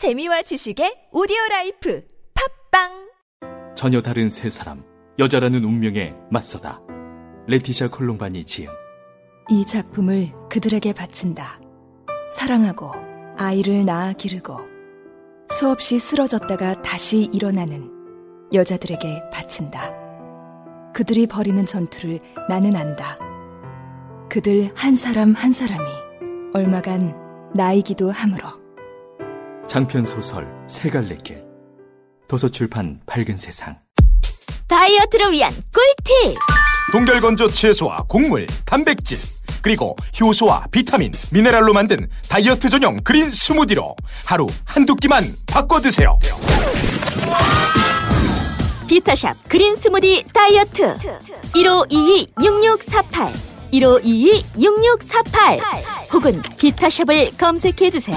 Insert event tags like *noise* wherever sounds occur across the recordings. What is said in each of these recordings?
재미와 지식의 오디오 life 팟빵 전혀 다른 세 사람 여자라는 운명에 맞서다 레티샤 콜롬바니 지음 이 작품을 그들에게 바친다. 사랑하고 아이를 낳아 기르고 수없이 쓰러졌다가 다시 일어나는 여자들에게 바친다. 그들이 벌이는 전투를 나는 안다. 그들 한 사람 한 사람이 얼마간 나이기도 하므로. 장편 소설 세 갈래 길. 도서출판 밝은 세상. 다이어트를 위한 꿀팁! 동결건조 채소와 곡물, 단백질, 그리고 효소와 비타민, 미네랄로 만든 다이어트 전용 그린 스무디로 하루 한두 끼만 바꿔 드세요. 비타샵 그린 스무디 다이어트. 1522-6648 1522-6648 혹은 비타샵을 검색해 주세요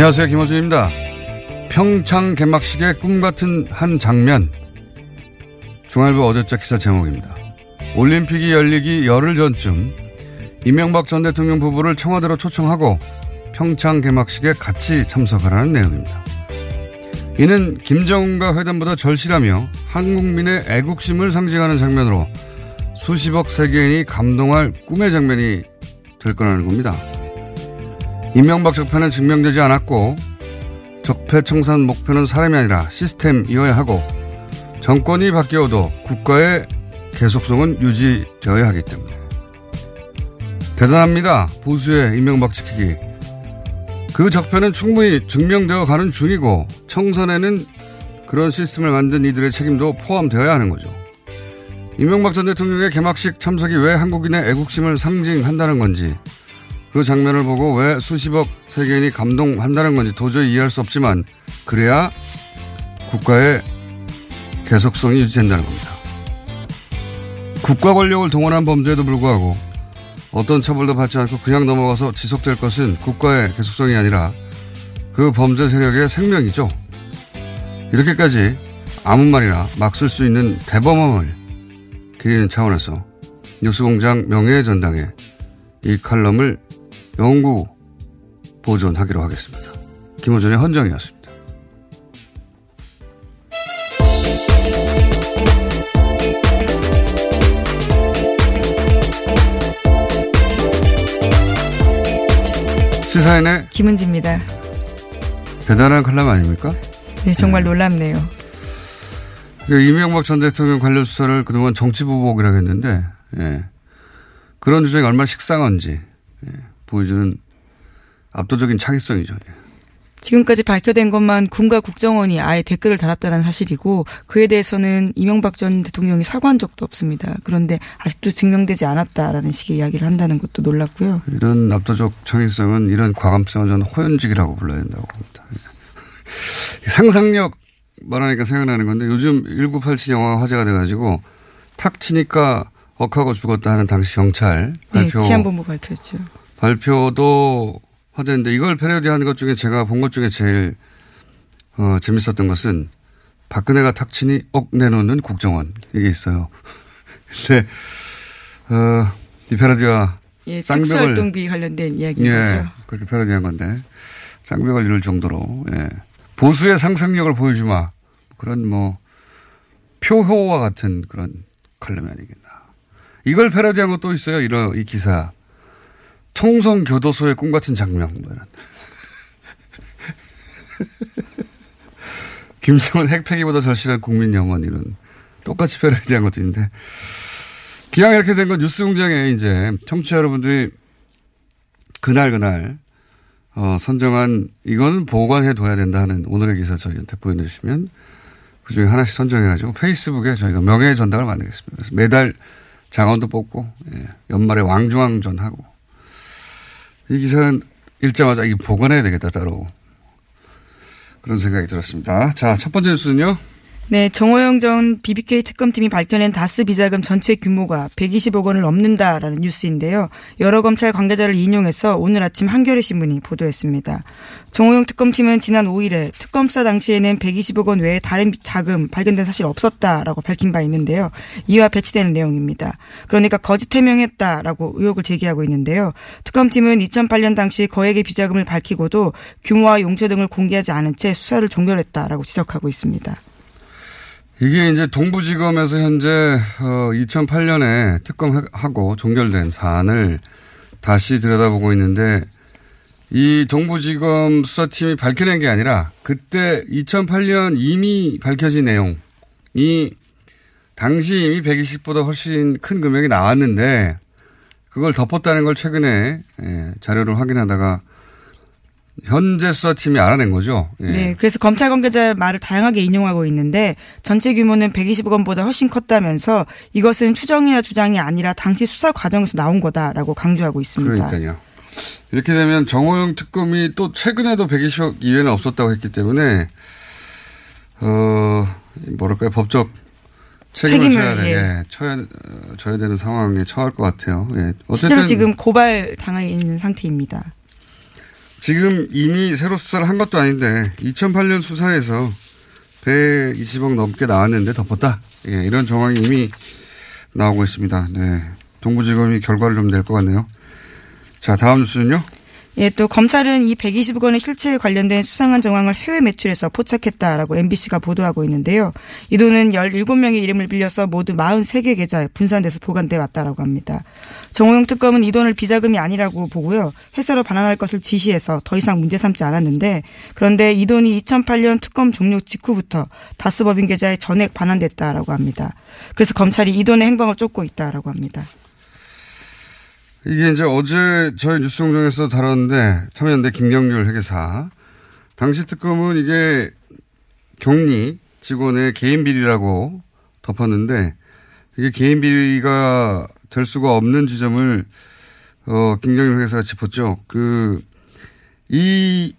안녕하세요. 김호준입니다. 평창 개막식의 꿈 같은 한 장면. 중앙일보 어제자 기사 제목입니다. 올림픽이 열리기 열흘 전쯤 이명박 전 대통령 부부를 청와대로 초청하고 평창 개막식에 같이 참석하라는 내용입니다. 이는 김정은과 회담보다 절실하며 한국민의 애국심을 상징하는 장면으로 수십억 세계인이 감동할 꿈의 장면이 될 거라는 겁니다. 이명박 적폐는 증명되지 않았고 적폐 청산 목표는 사람이 아니라 시스템이어야 하고 정권이 바뀌어도 국가의 계속성은 유지되어야 하기 때문에 대단합니다. 보수의 이명박 지키기. 그 적폐는 충분히 증명되어 가는 중이고 청산에는 그런 시스템을 만든 이들의 책임도 포함되어야 하는 거죠. 이명박 전 대통령의 개막식 참석이 왜 한국인의 애국심을 상징한다는 건지 그 장면을 보고 왜 수십억 세계인이 감동한다는 건지 도저히 이해할 수 없지만 그래야 국가의 계속성이 유지된다는 겁니다. 국가 권력을 동원한 범죄에도 불구하고 어떤 처벌도 받지 않고 그냥 넘어가서 지속될 것은 국가의 계속성이 아니라 그 범죄 세력의 생명이죠. 이렇게까지 아무 말이나 막 쓸 수 있는 대범함을 기리는 차원에서 뉴스공장 명예의 전당에 이 칼럼을 영구 보존하기로 하겠습니다. 김호준의 헌정이었습니다. 시사인의 김은지입니다. 대단한 칼럼 아닙니까? 네, 정말 놀랍네요. 그 이명박 전 대통령 관련 수사를 그동안 정치보복이라고 했는데, 예. 그런 주장이 얼마나 식상한지 예. 보여주는 압도적인 창의성이죠. 예. 지금까지 밝혀된 것만 군과 국정원이 아예 댓글을 달았다는 사실이고 그에 대해서는 이명박 전 대통령이 사과한 적도 없습니다. 그런데 아직도 증명되지 않았다라는 식의 이야기를 한다는 것도 놀랍고요. 이런 압도적 창의성은 이런 과감성은 저는 호연직이라고 불러야 된다고 봅니다. *laughs* 예. 상상력 말하니까 생각나는 건데 요즘 1987 영화가 화제가 돼가지고 탁 치니까 억하고 죽었다 하는 당시 경찰 발표. 네, 치안본부 발표였죠. 발표도 화제인데 이걸 패러디한 것 중에 제가 본 것 중에 제일 어, 재밌었던 것은 박근혜가 탁 치니 억 내놓는 국정원 이게 있어요. *laughs* 근데 어, 이 패러디와 예, 쌍벽을 특수활동비 관련된 이야기인 예. 그렇게 패러디한 건데 쌍벽을 이룰 정도로 예. 보수의 상상력을 보여주마 그런 뭐 표효와 같은 그런 칼럼이 아니겠나. 이걸 패러디한 것도 있어요. 이런 이 기사. 총성 교도소의 꿈 같은 장면. *laughs* 김정은 핵폐기보다 절실한 국민 영원 이런 똑같이 패러디한 것도 있는데 기왕 이렇게 된 건 뉴스 공장에 이제 청취자 여러분들이 그날 그날 어, 선정한 이거는 보관해 둬야 된다 하는 오늘의 기사 저희한테 보내주시면 그 중에 하나씩 선정해가지고 페이스북에 저희가 명예의 전당을 만들겠습니다. 그래서 매달 장원도 뽑고 예, 연말에 왕중왕전 하고 이 기사는 읽자마자 이 보관해야 되겠다 따로 그런 생각이 들었습니다. 자 첫 번째 뉴스는요. 네, 정호영 전 BBK 특검팀이 밝혀낸 다스 비자금 전체 규모가 120억 원을 넘는다라는 뉴스인데요. 여러 검찰 관계자를 인용해서 오늘 아침 한겨레 신문이 보도했습니다. 정호영 특검팀은 지난 5일에 특검 수사 당시에는 120억 원 외에 다른 자금 발견된 사실 없었다라고 밝힌 바 있는데요. 이와 배치되는 내용입니다. 그러니까 거짓 해명했다라고 의혹을 제기하고 있는데요. 특검팀은 2008년 당시 거액의 비자금을 밝히고도 규모와 용처 등을 공개하지 않은 채 수사를 종결했다라고 지적하고 있습니다. 이게 이제 동부지검에서 현재 어 2008년에 특검하고 종결된 사안을 다시 들여다보고 있는데 이 동부지검 수사팀이 밝혀낸 게 아니라 그때 2008년 이미 밝혀진 내용이 당시 이미 120보다 훨씬 큰 금액이 나왔는데 그걸 덮었다는 걸 최근에 예, 자료를 확인하다가 현재 수사팀이 알아낸 거죠. 예. 네, 그래서 검찰 관계자 말을 다양하게 인용하고 있는데 전체 규모는 120억 원보다 훨씬 컸다면서 이것은 추정이나 주장이 아니라 당시 수사 과정에서 나온 거다라고 강조하고 있습니다. 그러니까요. 이렇게 되면 정호영 특검이 또 최근에도 120억 이외는 없었다고 했기 때문에 어 뭐랄까요 법적 책임을, 책임을, 져야 돼, 예. 예, 쳐야 어, 져야 되는 상황에 처할 것 같아요. 예. 실제로 어쨌든 지금 고발 당해 있는 상태입니다. 지금 이미 새로 수사를 한 것도 아닌데 2008년 수사에서 120억 넘게 나왔는데 덮었다. 예, 이런 정황이 이미 나오고 있습니다. 네. 동부지검이 결과를 좀 낼 것 같네요. 자, 다음 뉴스는요. 예, 또 검찰은 이 120억 원의 실체에 관련된 수상한 정황을 해외 매출해서 포착했다라고 MBC가 보도하고 있는데요. 이 돈은 17명의 이름을 빌려서 모두 43개 계좌에 분산돼서 보관돼 왔다라고 합니다. 정호영 특검은 이 돈을 비자금이 아니라고 보고요. 회사로 반환할 것을 지시해서 더 이상 문제 삼지 않았는데 그런데 이 돈이 2008년 특검 종료 직후부터 다스법인 계좌에 전액 반환됐다라고 합니다. 그래서 검찰이 이 돈의 행방을 쫓고 있다라고 합니다. 이게 이제 어제 저희 뉴스공장에서 다뤘는데 참여연대 김경률 회계사 당시 특검은 이게 격리 직원의 개인 비리라고 덮었는데 이게 개인 비리가 될 수가 없는 지점을 어 김경률 회계사가 짚었죠. 그 이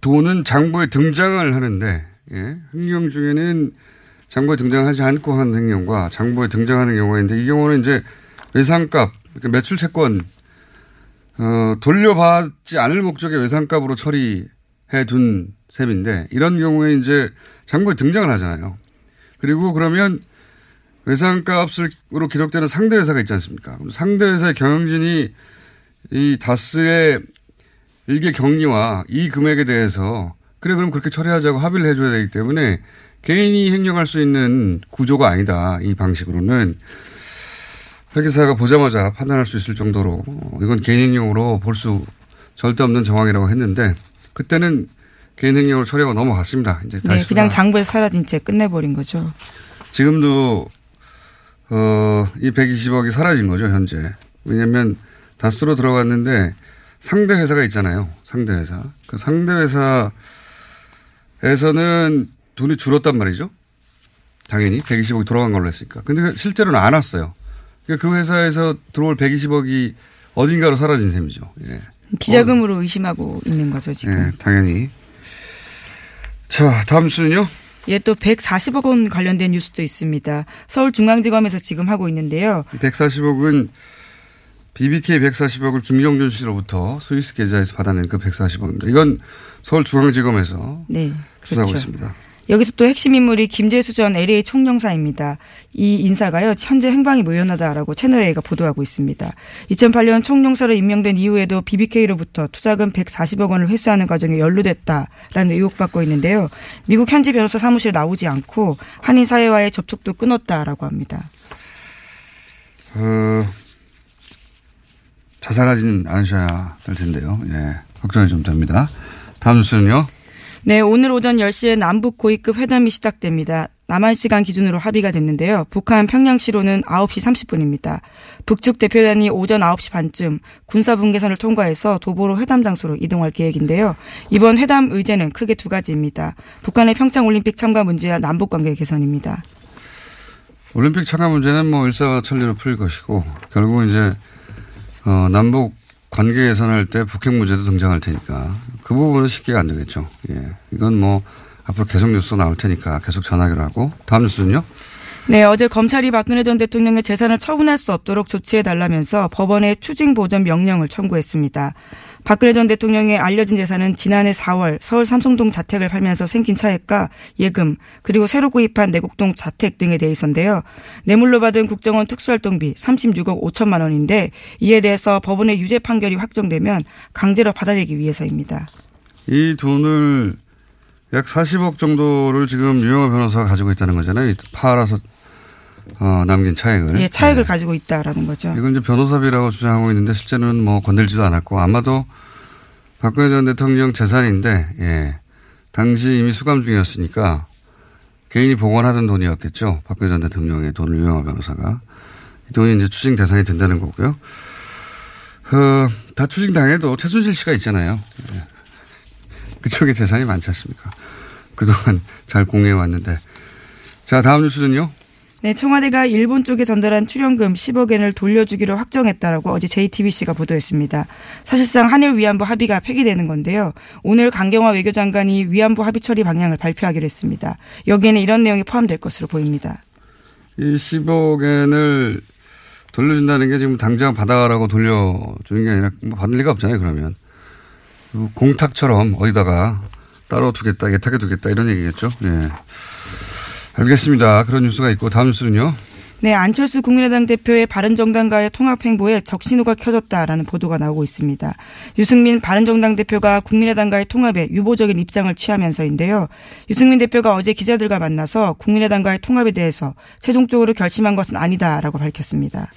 돈은 장부에 등장을 하는데 예. 횡령 중에는 장부에 등장하지 않고 하는 횡령과 장부에 등장하는 경우가 있는데 이 경우는 이제 외상값 그러니까 매출 채권 어, 돌려받지 않을 목적의 외상값으로 처리해 둔 셈인데 이런 경우에 이제 장부에 등장을 하잖아요. 그리고 그러면 외상값으로 기록되는 상대 회사가 있지 않습니까? 상대 회사의 경영진이 이 다스의 일개 격리와 이 금액에 대해서 그래 그럼 그렇게 처리하자고 합의를 해줘야 되기 때문에 개인이 횡령할 수 있는 구조가 아니다. 이 방식으로는 회계사가 보자마자 판단할 수 있을 정도로 어, 이건 개인 행령으로 볼 수 절대 없는 정황이라고 했는데 그때는 개인 행령으로 처리하고 넘어갔습니다. 이제 네, 그냥 수사. 장부에서 사라진 채 끝내버린 거죠. 지금도 어, 이 120억이 사라진 거죠 현재. 왜냐하면 다스로 들어갔는데 상대 회사가 있잖아요. 상대 회사. 그 상대 회사에서는 돈이 줄었단 말이죠. 당연히 120억이 돌아간 걸로 했으니까. 근데 실제로는 안 왔어요. 그러니까 그 회사에서 들어올 120억이 어딘가로 사라진 셈이죠. 예. 비자금으로 의심하고 있는 거죠 지금. 예, 당연히. 자, 다음 수는요. 예, 또 140억 원 관련된 뉴스도 있습니다. 서울중앙지검에서 지금 하고 있는데요. 140억은 BBK 140억을 김경준 씨로부터 스위스 계좌에서 받아낸 그 140억입니다. 이건 서울중앙지검에서 네. 수사하고 그렇죠. 있습니다. 여기서 또 핵심 인물이 김재수 전 LA 총영사입니다. 이 인사가요, 현재 행방이 무연하다라고 채널A가 보도하고 있습니다. 2008년 총영사로 임명된 이후에도 BBK로부터 투자금 140억 원을 회수하는 과정에 연루됐다라는 의혹받고 있는데요. 미국 현지 변호사 사무실에 나오지 않고 한인 사회와의 접촉도 끊었다라고 합니다. 어, 자살하지는 않으셔야 될 텐데요. 예. 걱정이 좀 됩니다. 다음 뉴스는요. 네, 오늘 오전 10시에 남북 고위급 회담이 시작됩니다. 남한 시간 기준으로 합의가 됐는데요. 북한 평양시로는 9시 30분입니다. 북측 대표단이 오전 9시 반쯤 군사분계선을 통과해서 도보로 회담 장소로 이동할 계획인데요. 이번 회담 의제는 크게 두 가지입니다. 북한의 평창올림픽 참가 문제와 남북관계 개선입니다. 올림픽 참가 문제는 뭐 일사천리로 풀 것이고 결국 이제 어, 남북 관계 개선할 때 북핵 문제도 등장할 테니까 그 부분은 쉽게가 안 되겠죠. 예. 이건 뭐 앞으로 계속 뉴스 나올 테니까 계속 전하기로 하고 다음 뉴스는요. 네, 어제 검찰이 박근혜 전 대통령의 재산을 처분할 수 없도록 조치해 달라면서 법원에 추징 보전 명령을 청구했습니다. 박근혜 전 대통령의 알려진 재산은 지난해 4월 서울 삼성동 자택을 팔면서 생긴 차액과 예금 그리고 새로 구입한 내곡동 자택 등에 대해서인데요. 뇌물로 받은 국정원 특수활동비 36억 5천만 원인데 이에 대해서 법원의 유죄 판결이 확정되면 강제로 받아내기 위해서입니다. 이 돈을 약 40억 정도를 지금 유영호 변호사가 가지고 있다는 거잖아요. 팔아서 어, 남긴 차액을. 예, 차액을 네. 가지고 있다라는 거죠. 이건 이제 변호사비라고 주장하고 있는데 실제는 뭐 건들지도 않았고 아마도 박근혜 전 대통령 재산인데 예. 당시 이미 수감 중이었으니까 개인이 복원하던 돈이었겠죠. 박근혜 전 대통령의 돈을 유영하 변호사가. 이 돈이 이제 추징 대상이 된다는 거고요. 어, 다 추징 당해도 최순실 씨가 있잖아요. 예. 그쪽에 재산이 많지 않습니까? 그동안 잘 공유해 왔는데. 자, 다음 뉴스는요. 네, 청와대가 일본 쪽에 전달한 출연금 10억 엔을 돌려주기로 확정했다라고 어제 JTBC가 보도했습니다. 사실상 한일 위안부 합의가 폐기되는 건데요. 오늘 강경화 외교장관이 위안부 합의 처리 방향을 발표하기로 했습니다. 여기에는 이런 내용이 포함될 것으로 보입니다. 이 10억 엔을 돌려준다는 게 지금 당장 받아라고 돌려주는 게 아니라 뭐 받을 리가 없잖아요, 그러면. 공탁처럼 어디다가 따로 두겠다, 예탁해 두겠다 이런 얘기겠죠. 예. 알겠습니다. 그런 뉴스가 있고 다음 뉴스는요. 네, 안철수 국민의당 대표의 바른정당과의 통합 행보에 적신호가 켜졌다라는 보도가 나오고 있습니다. 유승민 바른정당 대표가 국민의당과의 통합에 유보적인 입장을 취하면서인데요. 유승민 대표가 어제 기자들과 만나서 국민의당과의 통합에 대해서 최종적으로 결심한 것은 아니다라고 밝혔습니다.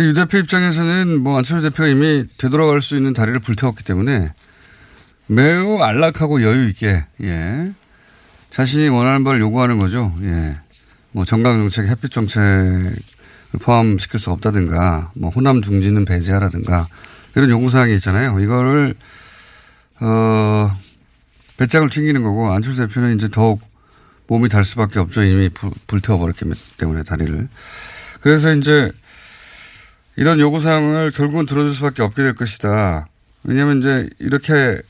유 대표 입장에서는 뭐 안철수 대표가 이미 되돌아갈 수 있는 다리를 불태웠기 때문에 매우 안락하고 여유 있게 예. 자신이 원하는 바를 요구하는 거죠. 예. 뭐 정강 정책, 햇빛 정책을 포함시킬 수 없다든가, 뭐 호남 중지는 배제하라든가, 이런 요구 사항이 있잖아요. 이거를, 어, 배짱을 튕기는 거고, 안철수 대표는 이제 더욱 몸이 달 수밖에 없죠. 이미 불, 불태워버렸기 때문에 다리를. 그래서 이제 이런 요구사항을 결국은 들어줄 수밖에 없게 될 것이다. 왜냐하면 이제 이렇게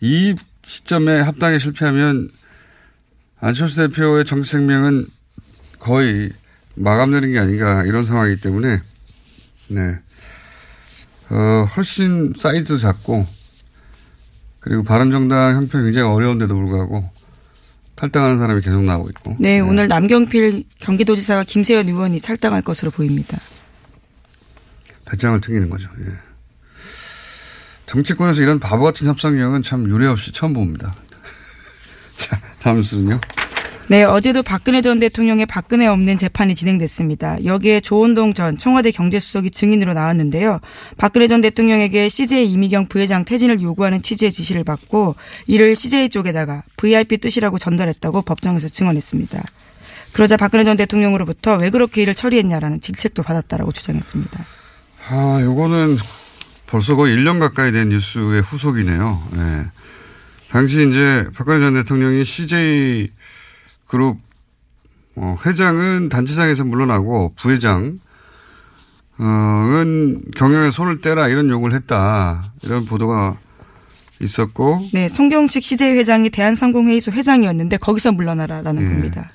이 시점에 합당에 실패하면 안철수 대표의 정치 생명은 거의 마감되는 게 아닌가 이런 상황이기 때문에 네. 어, 훨씬 사이즈도 작고 그리고 바른정당 형편이 굉장히 어려운데도 불구하고 탈당하는 사람이 계속 나오고 있고. 네, 네. 오늘 남경필 경기도지사와 김세현 의원이 탈당할 것으로 보입니다. 배짱을 튕기는 거죠. 예. 정치권에서 이런 바보 같은 협상력은 참 유례 없이 처음 봅니다. *laughs* 자, 다음 수는요. 네, 어제도 박근혜 전 대통령의 박근혜 없는 재판이 진행됐습니다. 여기에 조원동 전 청와대 경제수석이 증인으로 나왔는데요. 박근혜 전 대통령에게 CJ 이미경 부회장 퇴진을 요구하는 취지의 지시를 받고 이를 CJ 쪽에다가 VIP 뜻이라고 전달했다고 법정에서 증언했습니다. 그러자 박근혜 전 대통령으로부터 왜 그렇게 일을 처리했냐라는 질책도 받았다라고 주장했습니다. 아, 요거는 벌써 거의 1년 가까이 된 뉴스의 후속이네요. 네. 당시 이제 박근혜 전 대통령이 CJ 그룹 어, 회장은 단체장에서 물러나고 부회장 은 경영에 손을 떼라 이런 요구를 했다 이런 보도가 있었고 네 송경식 CJ 회장이 대한상공회의소 회장이었는데 거기서 물러나라라는 예. 겁니다.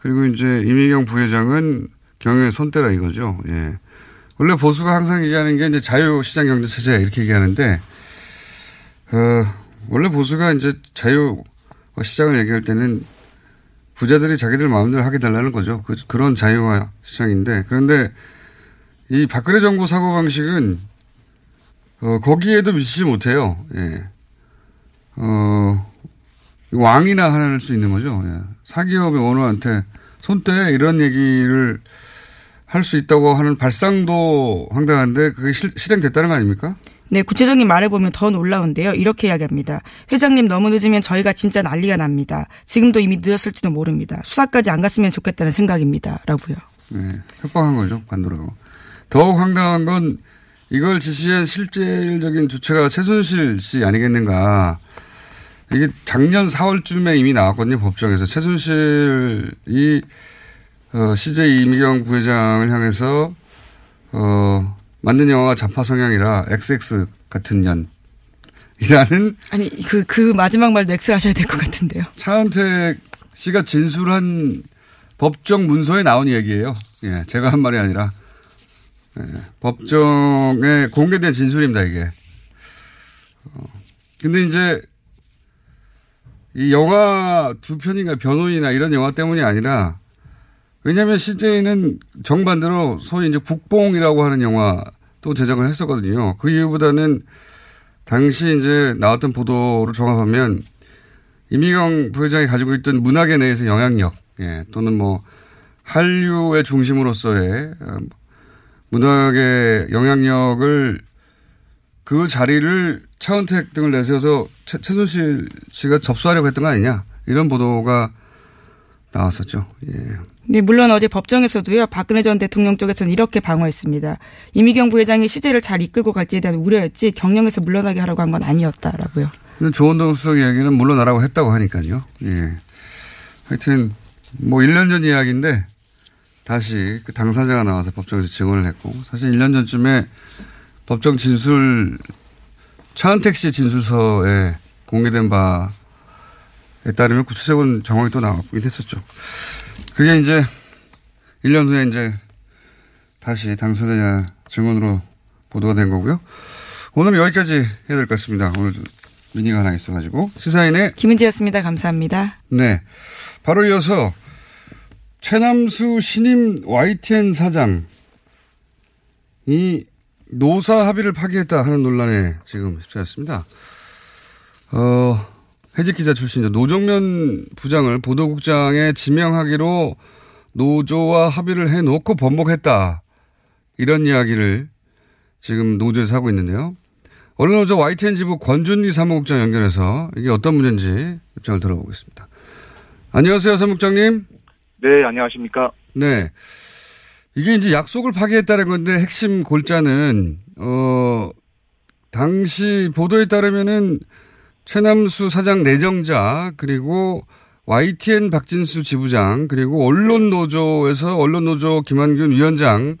그리고 이제 이미경 부회장은 경영에 손 떼라 이거죠. 예. 원래 보수가 항상 얘기하는 게 이제 자유시장 경제 체제 이렇게 얘기하는데 어, 원래 보수가 이제 자유 시장을 얘기할 때는 부자들이 자기들 마음대로 하게 달라는 거죠. 그, 그런 자유화 시장인데 그런데 이 박근혜 정부 사고 방식은 어, 거기에도 미치지 못해요. 예. 어, 왕이나 할수 있는 거죠. 예. 사기업의 오너한테 손대 이런 얘기를 할 수 있다고 하는 발상도 황당한데 그게 실, 실행됐다는 거 아닙니까? 네, 구체적인 말을 보면 더 놀라운데요. 이렇게 이야기합니다. 회장님 너무 늦으면 저희가 진짜 난리가 납니다. 지금도 이미 늦었을지도 모릅니다. 수사까지 안 갔으면 좋겠다는 생각입니다. 라고요. 네, 협박한 거죠. 관도라고. 더욱 황당한 건 이걸 지시한 실질적인 주체가 최순실 씨 아니겠는가. 이게 작년 4월쯤에 이미 나왔거든요. 법정에서. 최순실이 어, CJ 이미경 부회장을 향해서 어, 만든 영화가 자파 성향이라 XX 같은 년. 이라는. 아니, 그, 그 마지막 말도 X를 하셔야 될 것 같은데요. 차은택 씨가 진술한 법정 문서에 나온 얘기예요. 예, 제가 한 말이 아니라. 예, 법정에 공개된 진술입니다, 이게. 어, 근데 이제 이 영화 두 편인가 변호인이나 이런 영화 때문이 아니라 왜냐하면 CJ는 정반대로 소위 이제 국뽕이라고 하는 영화 또 제작을 했었거든요. 그 이유보다는 당시 이제 나왔던 보도를 종합하면 이미경 부회장이 가지고 있던 문학에 내에서 영향력, 예, 또는 뭐 한류의 중심으로서의 어, 문학의 영향력을 그 자리를 차은택 등을 내세워서 최, 최순실 씨가 접수하려고 했던 거 아니냐 이런 보도가 나왔었죠. 예. 네, 물론 어제 법정에서도요, 박근혜 전 대통령 쪽에서는 이렇게 방어했습니다. 이미경 부회장이 시제를 잘 이끌고 갈지에 대한 우려였지 경영에서 물러나게 하라고 한 건 아니었다라고요. 조원동 수석 이야기는 물러나라고 했다고 하니까요. 예. 하여튼, 뭐 1년 전 이야기인데 다시 그 당사자가 나와서 법정에서 증언을 했고 사실 1년 전쯤에 법정 진술 차은택 씨 진술서에 공개된 바에 따르면 구체적인 정황이 또 나왔긴 했었죠. 그게 이제 1년 후에 이제 다시 당사자 증언으로 보도가 된 거고요. 오늘 여기까지 해야 될 것 같습니다. 오늘 미니가 하나 있어가지고 시사인의 김은지였습니다. 감사합니다. 네. 바로 이어서 최남수 신임 YTN 사장이 노사 합의를 파기했다 하는 논란에 지금 휩싸였습니다. 어, 해직 기자 출신 노정면 부장을 보도국장에 지명하기로 노조와 합의를 해놓고 번복했다. 이런 이야기를 지금 노조에서 하고 있는데요. 언론 노조 YTN 지부 권준리 사무국장 연결해서 이게 어떤 문제인지 입장을 들어보겠습니다. 안녕하세요, 사무국장님. 네, 안녕하십니까. 네. 이게 이제 약속을 파기했다는 건데 핵심 골자는, 어, 당시 보도에 따르면은 최남수 사장 내정자 그리고 YTN 박진수 지부장 그리고 언론노조에서 언론노조 김한균 위원장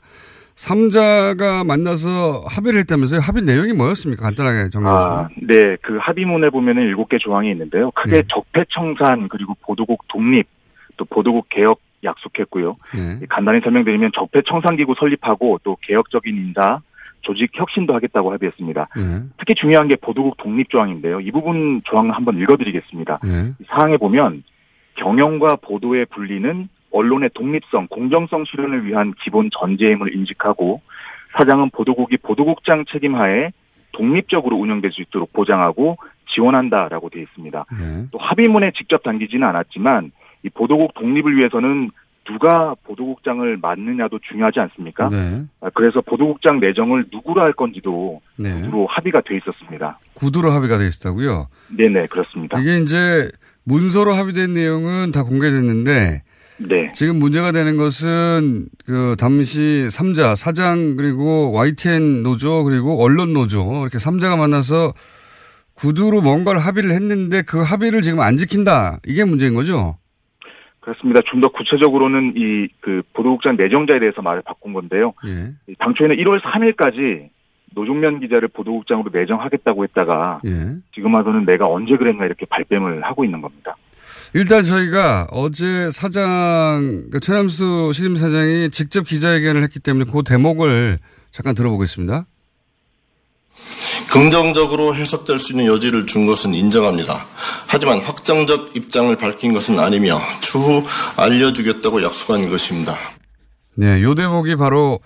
3자가 만나서 합의를 했다면서요? 합의 내용이 뭐였습니까? 간단하게 정리해 주시면. 아, 네. 그 합의문에 보면은 7개 조항이 있는데요. 크게 네. 적폐청산 그리고 보도국 독립 또 보도국 개혁 약속했고요. 네. 간단히 설명드리면 적폐청산기구 설립하고 또 개혁적인 인사 조직 혁신도 하겠다고 합의했습니다. 네. 특히 중요한 게 보도국 독립 조항인데요. 이 부분 조항 한번 읽어드리겠습니다. 네. 사항에 보면 경영과 보도의 분리는 언론의 독립성, 공정성 실현을 위한 기본 전제임을 인식하고 사장은 보도국이 보도국장 책임하에 독립적으로 운영될 수 있도록 보장하고 지원한다라고 되어 있습니다. 네. 또 합의문에 직접 담기지는 않았지만 이 보도국 독립을 위해서는 누가 보도국장을 맡느냐도 중요하지 않습니까? 네. 아, 그래서 보도국장 내정을 누구로 할 건지도 네. 구두로 합의가 돼 있었습니다. 구두로 합의가 돼 있었다고요? 네네 그렇습니다. 이게 이제 문서로 합의된 내용은 다 공개됐는데 네. 지금 문제가 되는 것은 그 당시 3자 사장 그리고 YTN 노조 그리고 언론 노조 이렇게 3자가 만나서 구두로 뭔가를 합의를 했는데 그 합의를 지금 안 지킨다 이게 문제인 거죠? 그렇습니다. 좀 더 구체적으로는 이 그 보도국장 내정자에 대해서 말을 바꾼 건데요. 예. 당초에는 1월 3일까지 노종면 기자를 보도국장으로 내정하겠다고 했다가 예. 지금 와서는 내가 언제 그랬나 이렇게 발뺌을 하고 있는 겁니다. 일단 저희가 어제 사장 그 최남수 신임 사장이 직접 기자회견을 했기 때문에 그 대목을 잠깐 들어보겠습니다. 긍정적으로 해석될 수 있는 여지를 준 것은 인정합니다. 하지만 확정적 입장을 밝힌 것은 아니며 추후 알려주겠다고 약속한 것입니다. 네, 요 대목이 바로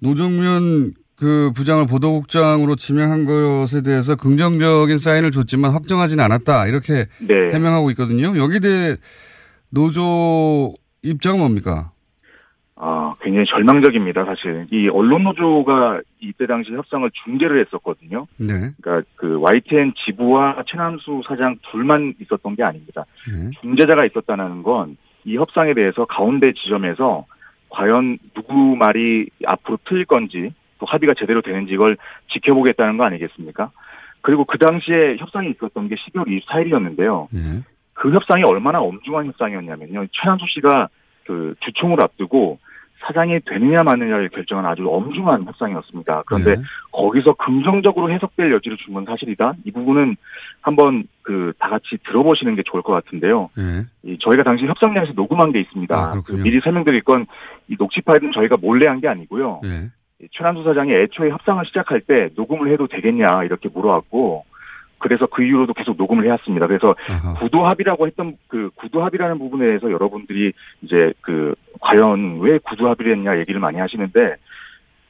노정면 그 부장을 보도국장으로 지명한 것에 대해서 긍정적인 사인을 줬지만 확정하지는 않았다. 이렇게 네. 해명하고 있거든요. 여기에 대해 노조 입장은 뭡니까? 아, 굉장히 절망적입니다, 사실. 이 언론 노조가 이때 당시 협상을 중재를 했었거든요. 네. 그러니까 그 YTN 지부와 최남수 사장 둘만 있었던 게 아닙니다. 네. 중재자가 있었다는 건 이 협상에 대해서 가운데 지점에서 과연 누구 말이 앞으로 틀릴 건지 또 합의가 제대로 되는지 이걸 지켜보겠다는 거 아니겠습니까? 그리고 그 당시에 협상이 있었던 게 12월 24일이었는데요. 네. 그 협상이 얼마나 엄중한 협상이었냐면요. 최한수 씨가 그 주총을 앞두고 사장이 되느냐 마느냐를 결정한 아주 엄중한 협상이었습니다. 그런데 네. 거기서 긍정적으로 해석될 여지를 준 건 사실이다. 이 부분은 한번 그 다 같이 들어보시는 게 좋을 것 같은데요. 네. 이 저희가 당시 협상장에서 녹음한 게 있습니다. 아, 그. 미리 설명드릴 건 이 녹취 파일은 저희가 몰래 한 게 아니고요. 네. 이 최남수 사장이 애초에 협상을 시작할 때 녹음을 해도 되겠냐 이렇게 물어왔고 그래서 그 이후로도 계속 녹음을 해왔습니다. 그래서 아하. 구도 합의라고 했던 그 구도 합의라는 부분에 대해서 여러분들이 이제 그 과연 왜 구도 합의를 했냐 얘기를 많이 하시는데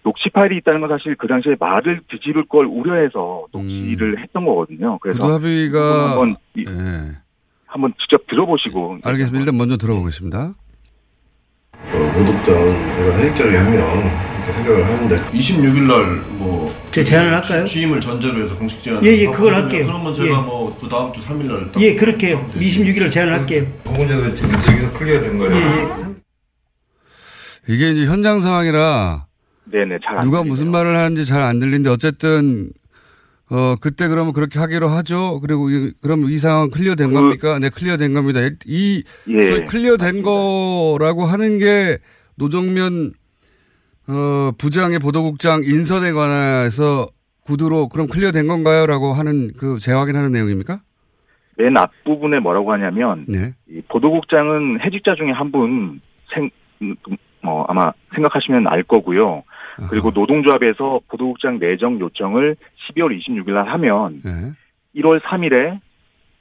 녹취 파일이 있다는 건 사실 그 당시에 말을 뒤집을 걸 우려해서 녹취를 했던 거거든요. 그래서 구도 합의가 한번 이- 네. 한번 직접 들어보시고 알겠습니다. 일단 먼저 들어보겠습니다. 노독장 내가 해직자를 하면 이렇게 생각을 하는데 26일 날 뭐 제가 제안을 할까요? 취임을 전제로 해서 공식 제안을 예, 예, 그걸 할게요. 그러면 제가 예. 뭐그 다음 주 3일 날 예, 그렇게 해요. 26일을 제안을 할게요. 그 문제가 지금 여기서 clear 된 거예요. 예, 이게 이제 현장 상황이라 네네 잘안 누가 무슨 말을 하는지 잘 안 들리는데 어쨌든 어 그때 그러면 그렇게 하기로 하죠. 그리고 이, 그럼 이 상황 clear된 겁니까? 네, clear 된 겁니다. 이 예, 소위 clear 된 거라고 하는 게 노정면 어 부장의 보도국장 인선에 관해서 구두로 그럼 클리어된 건가요?라고 하는 그 재확인하는 내용입니까? 맨 앞부분에 뭐라고 하냐면 네. 이 보도국장은 해직자 중에 한 분 생, 음, 뭐 아마 생각하시면 알 거고요. 그리고 노동조합에서 보도국장 내정 요청을 12월 26일 날 하면 네. 1월 3일에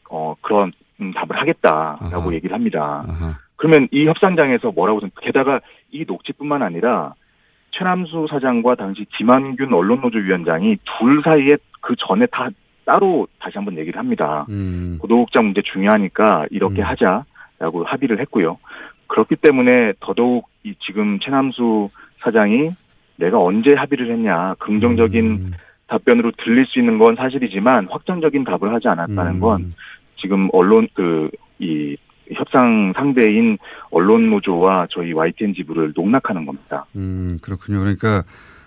어 그런 음, 답을 하겠다라고 아하. 얘기를 합니다. 아하. 그러면 이 협상장에서 뭐라고 좀- 게다가 이 녹취뿐만 아니라 최남수 사장과 당시 김한균 언론노조 위원장이 둘 사이에 그 전에 다 따로 다시 한번 얘기를 합니다. 음. 보도국장 문제 중요하니까 이렇게 하자라고 합의를 했고요. 그렇기 때문에 더더욱 이 지금 최남수 사장이 내가 언제 합의를 했냐 긍정적인 음. 답변으로 들릴 수 있는 건 사실이지만 확정적인 답을 하지 않았다는 음. 건 지금 언론 그 이 협상 상대인 언론 노조와 저희 YTN 지부를 농락하는 겁니다. 음, 그렇군요. 그러니까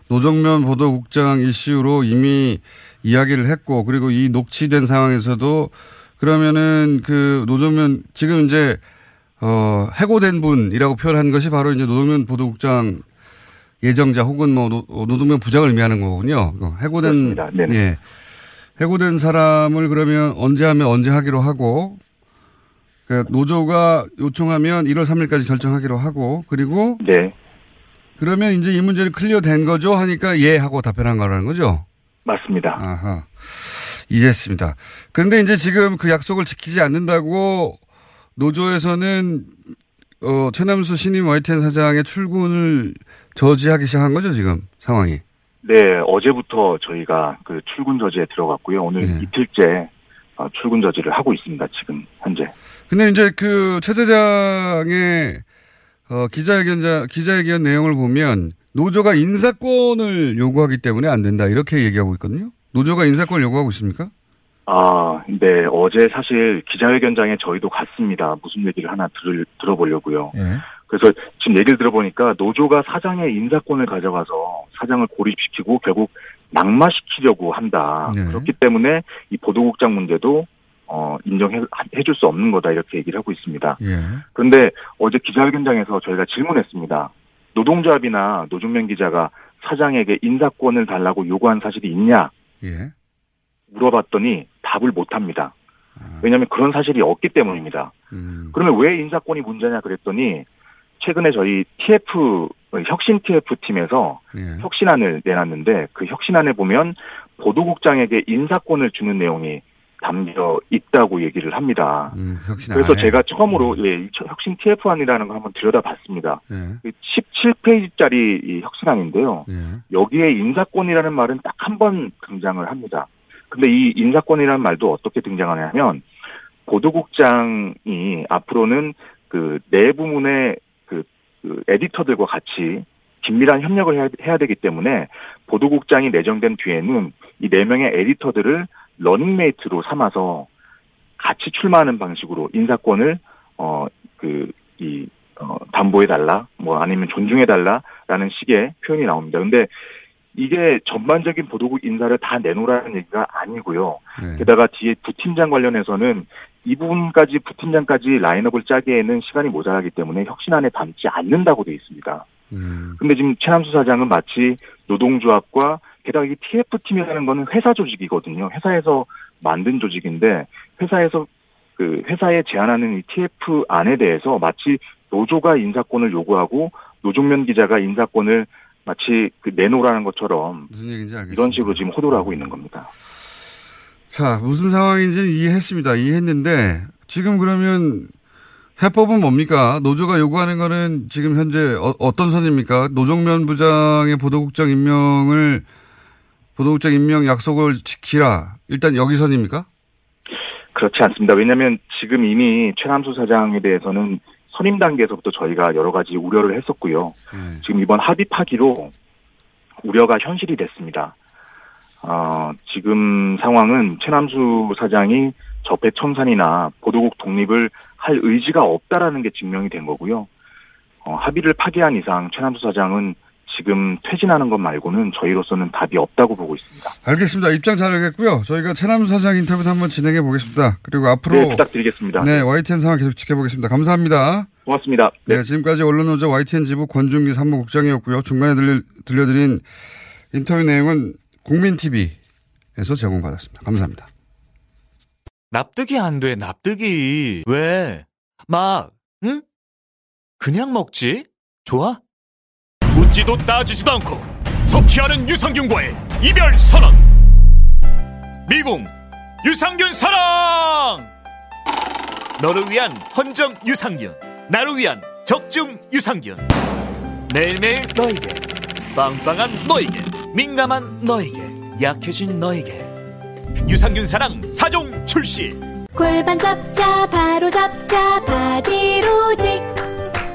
노종면 보도국장 이슈로 이미 이야기를 했고 그리고 이 녹취된 상황에서도 그러면은 그 노종면 지금 이제 어 해고된 분이라고 표현한 것이 바로 이제 노종면 보도국장 예정자 혹은 뭐 노, 노종면 부장을 의미하는 거군요. 그 해고된. 예. 해고된 사람을 그러면 언제 하면 언제 하기로 하고 그 노조가 요청하면 1월 3일까지 결정하기로 하고 그리고 네. 그러면 이제 이 문제는 클리어된 거죠 하니까 예 하고 답변한 거라는 거죠. 맞습니다. 아하. 이해했습니다. 그런데 이제 지금 그 약속을 지키지 않는다고 노조에서는 어, 최남수 신임 YTN 사장의 출근을 저지하기 시작한 거죠, 지금 상황이. 네, 어제부터 저희가 그 출근 저지에 들어갔고요. 오늘 이틀째 어, 출근 저지를 하고 있습니다. 지금 현재. 근데 이제 그최 사장의 어, 기자회견자, 기자회견 내용을 보면 노조가 인사권을 요구하기 때문에 안 된다. 이렇게 얘기하고 있거든요. 노조가 인사권을 요구하고 있습니까? 아, 네. 어제 사실 기자회견장에 저희도 갔습니다. 무슨 얘기를 하나 들, 들어보려고요. 예. 그래서 지금 얘기를 들어보니까 노조가 사장의 인사권을 가져가서 사장을 고립시키고 결국 낙마시키려고 한다. 네. 그렇기 때문에 이 보도국장 문제도 어, 인정해 해줄 수 없는 거다 이렇게 얘기를 하고 있습니다. 예. 그런데 어제 기자회견장에서 저희가 질문했습니다. 노동조합이나 노중면 기자가 사장에게 인사권을 달라고 요구한 사실이 있냐 예. 물어봤더니 답을 못합니다. 왜냐하면 그런 사실이 없기 때문입니다. 음. 그러면 왜 인사권이 문제냐 그랬더니 최근에 저희 TF 혁신 TF 팀에서 예. 혁신안을 내놨는데 그 혁신안에 보면 보도국장에게 인사권을 주는 내용이 담겨 있다고 얘기를 합니다. 음, 그래서 안에. 제가 처음으로 예, 혁- 혁신 TF안이라는 걸 한번 들여다봤습니다. 예. 17페이지짜리 이 혁신안인데요. 예. 여기에 인사권이라는 말은 딱 한 번 등장을 합니다. 근데 이 인사권이라는 말도 어떻게 등장하냐면 보도국장이 앞으로는 그 내부문의 그, 그 에디터들과 같이 긴밀한 협력을 해야, 해야 되기 때문에 보도국장이 내정된 뒤에는 이 네 명의 에디터들을 러닝메이트로 삼아서 같이 출마하는 방식으로 인사권을 어 그 이 어, 담보해 달라, 뭐 아니면 존중해 달라라는 식의 표현이 나옵니다. 근데 이게 전반적인 보도국 인사를 다 내놓으라는 얘기가 아니고요. 네. 게다가 뒤에 부팀장 관련해서는 이 부분까지 부팀장까지 라인업을 짜기에는 시간이 모자라기 때문에 혁신안에 담지 않는다고 되어 있습니다. 음. 근데 지금 최남수 사장은 마치 노동조합과 게다가 이 TF팀이라는 거는 회사 조직이거든요. 회사에서 만든 조직인데 회사에서 그 회사에 제안하는 이 TF 안에 대해서 마치 노조가 인사권을 요구하고 노종면 기자가 인사권을 마치 그 내놓으라는 것처럼 무슨 얘기인지 알겠습니다. 이런 식으로 지금 호도를 하고 있는 겁니다. 자, 무슨 상황인지는 이해했습니다. 이해했는데, 지금 그러면 해법은 뭡니까? 노조가 요구하는 거는 지금 현재 어, 떤 선입니까? 노종면 부장의 보도국장 임명을, 보도국장 임명 약속을 지키라. 일단 여기 선입니까? 그렇지 않습니다. 왜냐하면 지금 이미 최남수 사장에 대해서는 선임 단계에서부터 저희가 여러 가지 우려를 했었고요. 지금 이번 합의 파기로 우려가 현실이 됐습니다. 어, 지금 상황은 최남수 사장이 적폐 청산이나 보도국 독립을 할 의지가 없다라는 게 증명이 된 거고요. 어, 합의를 파기한 이상 최남수 사장은 지금 퇴진하는 것 말고는 저희로서는 답이 없다고 보고 있습니다. 알겠습니다. 입장 잘 알겠고요. 저희가 최남수 사장 인터뷰도 한번 진행해 보겠습니다. 그리고 앞으로. 네, 부탁드리겠습니다. 네, YTN 상황 계속 지켜보겠습니다. 감사합니다. 고맙습니다. 네, 지금까지 언론노조 YTN 지부 권준기 사무국장이었고요. 중간에 들려, 들려드린 인터뷰 내용은 국민TV에서 제공받았습니다. 감사합니다. 납득이 안 돼, 납득이. 왜? 막, 응? 그냥 먹지? 좋아? 묻지도 따지지도 않고 섭취하는 유산균과의 이별 선언. 미궁 유산균 사랑! 너를 위한 헌정 유산균, 나를 위한 적중 유산균. 매일매일 너에게, 빵빵한 너에게, 민감한 너에게, 약해진 너에게. 유산균 사랑 4종 출시. 골반 잡자 바로 잡자 바디로직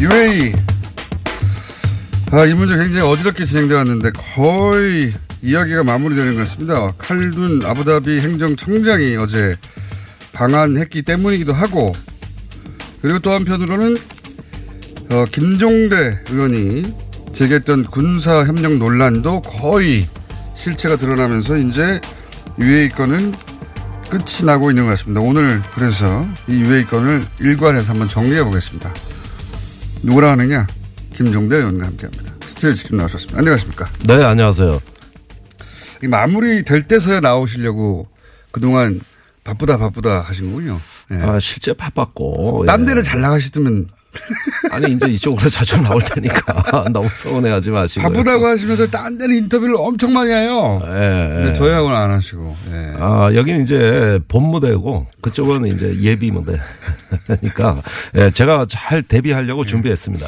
UAE. 아, 이 문제 굉장히 어지럽게 진행되어 왔는데 거의 이야기가 마무리되는 것 같습니다. 칼둔 아부다비 행정청장이 어제 방한했기 때문이기도 하고 그리고 또 한편으로는 어, 김종대 의원이 제기했던 군사 협력 논란도 거의 실체가 드러나면서 이제 UAE 건은 끝이 나고 있는 것 같습니다. 오늘 그래서 이 UAE 건을 일괄해서 한번 정리해 보겠습니다. 누구랑 하느냐? 김종대 의원과 함께 합니다. 스튜디오에 직접 나오셨습니다. 안녕하십니까? 네, 안녕하세요. 이 마무리 될 때서야 나오시려고 그동안 바쁘다 바쁘다 하신 거군요. 예. 아, 실제 바빴고. 딴 예. 데는 잘 나가시더면 *laughs* 아니 이제 이쪽으로 자주 나올 테니까 *laughs* 너무 서운해하지 마시고. 바쁘다고 하시면서 딴 데는 인터뷰를 엄청 많이 해요. 예. 근데 저희하고는 안 하시고. 예. 아, 여기는 이제 본 무대고 그쪽은 이제 예비 무대니까 *laughs* 예, 제가 잘 데뷔하려고 준비했습니다.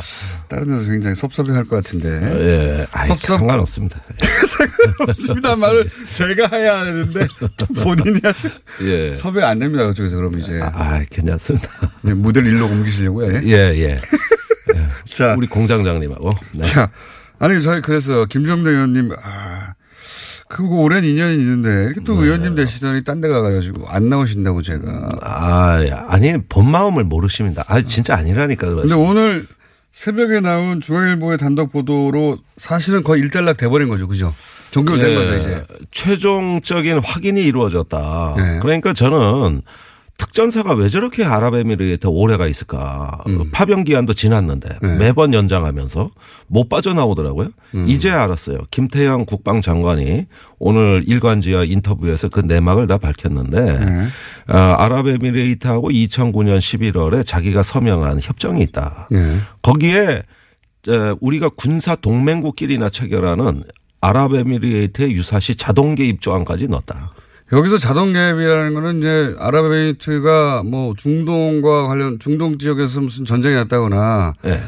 다른 데서 굉장히 섭섭해할 것 같은데. 예, 아이, 섭섭- 상관없습니다. 상관없습니다 말을 제가 해야 하는데 또 본인이 하시. 예. 섭외 안 됩니다 그쪽에서 그럼 이제. 아, 괜찮습니다. 이제 무대를 일로 옮기시려고 해. 예, 예. *laughs* 자, 우리 공장장님하고. 네. 자, 아니 저희 그래서 김정대 의원님 아 그거 오랜 인연이 있는데 이렇게 또 의원님 되시더니 딴 데 가가지고 안 나오신다고 제가. 아, 야, 아니 본 마음을 모르십니다. 아, 진짜 아니라니까 그러죠. 근데 오늘 새벽에 나온 중앙일보의 단독 보도로 사실은 거의 일단락 돼버린 거죠, 그죠? 종결된 예, 거죠 이제. 최종적인 확인이 이루어졌다. 네. 그러니까 저는 특전사가 왜 저렇게 아랍에미리트에 오래가 있을까. 음. 파병 기한도 지났는데 네. 매번 연장하면서 못 빠져나오더라고요. 음. 이제 알았어요. 김태형 국방장관이 오늘 일간지와 인터뷰에서 그 내막을 다 밝혔는데 네. 아, 아랍에미리트하고 2009년 11월에 자기가 서명한 협정이 있다. 네. 거기에 저, 우리가 군사 동맹국끼리나 체결하는 아랍에미리트의 유사시 자동 개입 조항까지 넣었다. 여기서 자동 개입이라는 거는 이제 아랍에미리트가 뭐 중동과 관련 중동 지역에서 무슨 전쟁이 났다거나 예.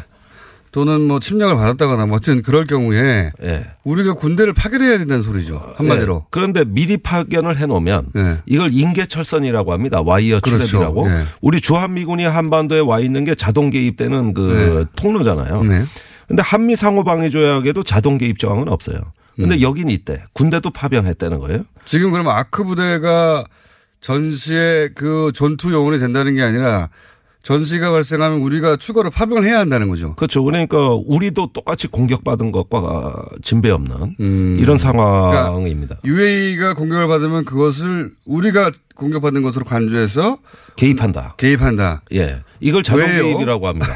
또는 뭐 침략을 받았다거나 뭐 하여튼 그럴 경우에 예. 우리가 군대를 파견해야 된다는 소리죠. 한마디로. 예. 그런데 미리 파견을 해놓으면 예. 이걸 인계철선이라고 합니다. 와이어 그렇죠. 출랩이라고. 예. 우리 주한미군이 한반도에 와 있는 게 자동 개입되는 그 통로잖아요. 네. 근데 한미 상호방위 조약에도 자동 개입 조항은 없어요. 근데 음. 여긴 있대. 군대도 파병했다는 거예요. 지금 그러면 아크 부대가 전시에 그 전투 요원이 된다는 게 아니라 전시가 발생하면 우리가 추가로 파병을 해야 한다는 거죠. 그렇죠. 그러니까 우리도 똑같이 공격받은 것과 진배 없는 음. 이런 상황입니다. UAE가 공격을 받으면 그것을 우리가 공격받는 것으로 간주해서 개입한다. 개입한다. 예. 이걸 자동 왜요? 개입이라고 합니다.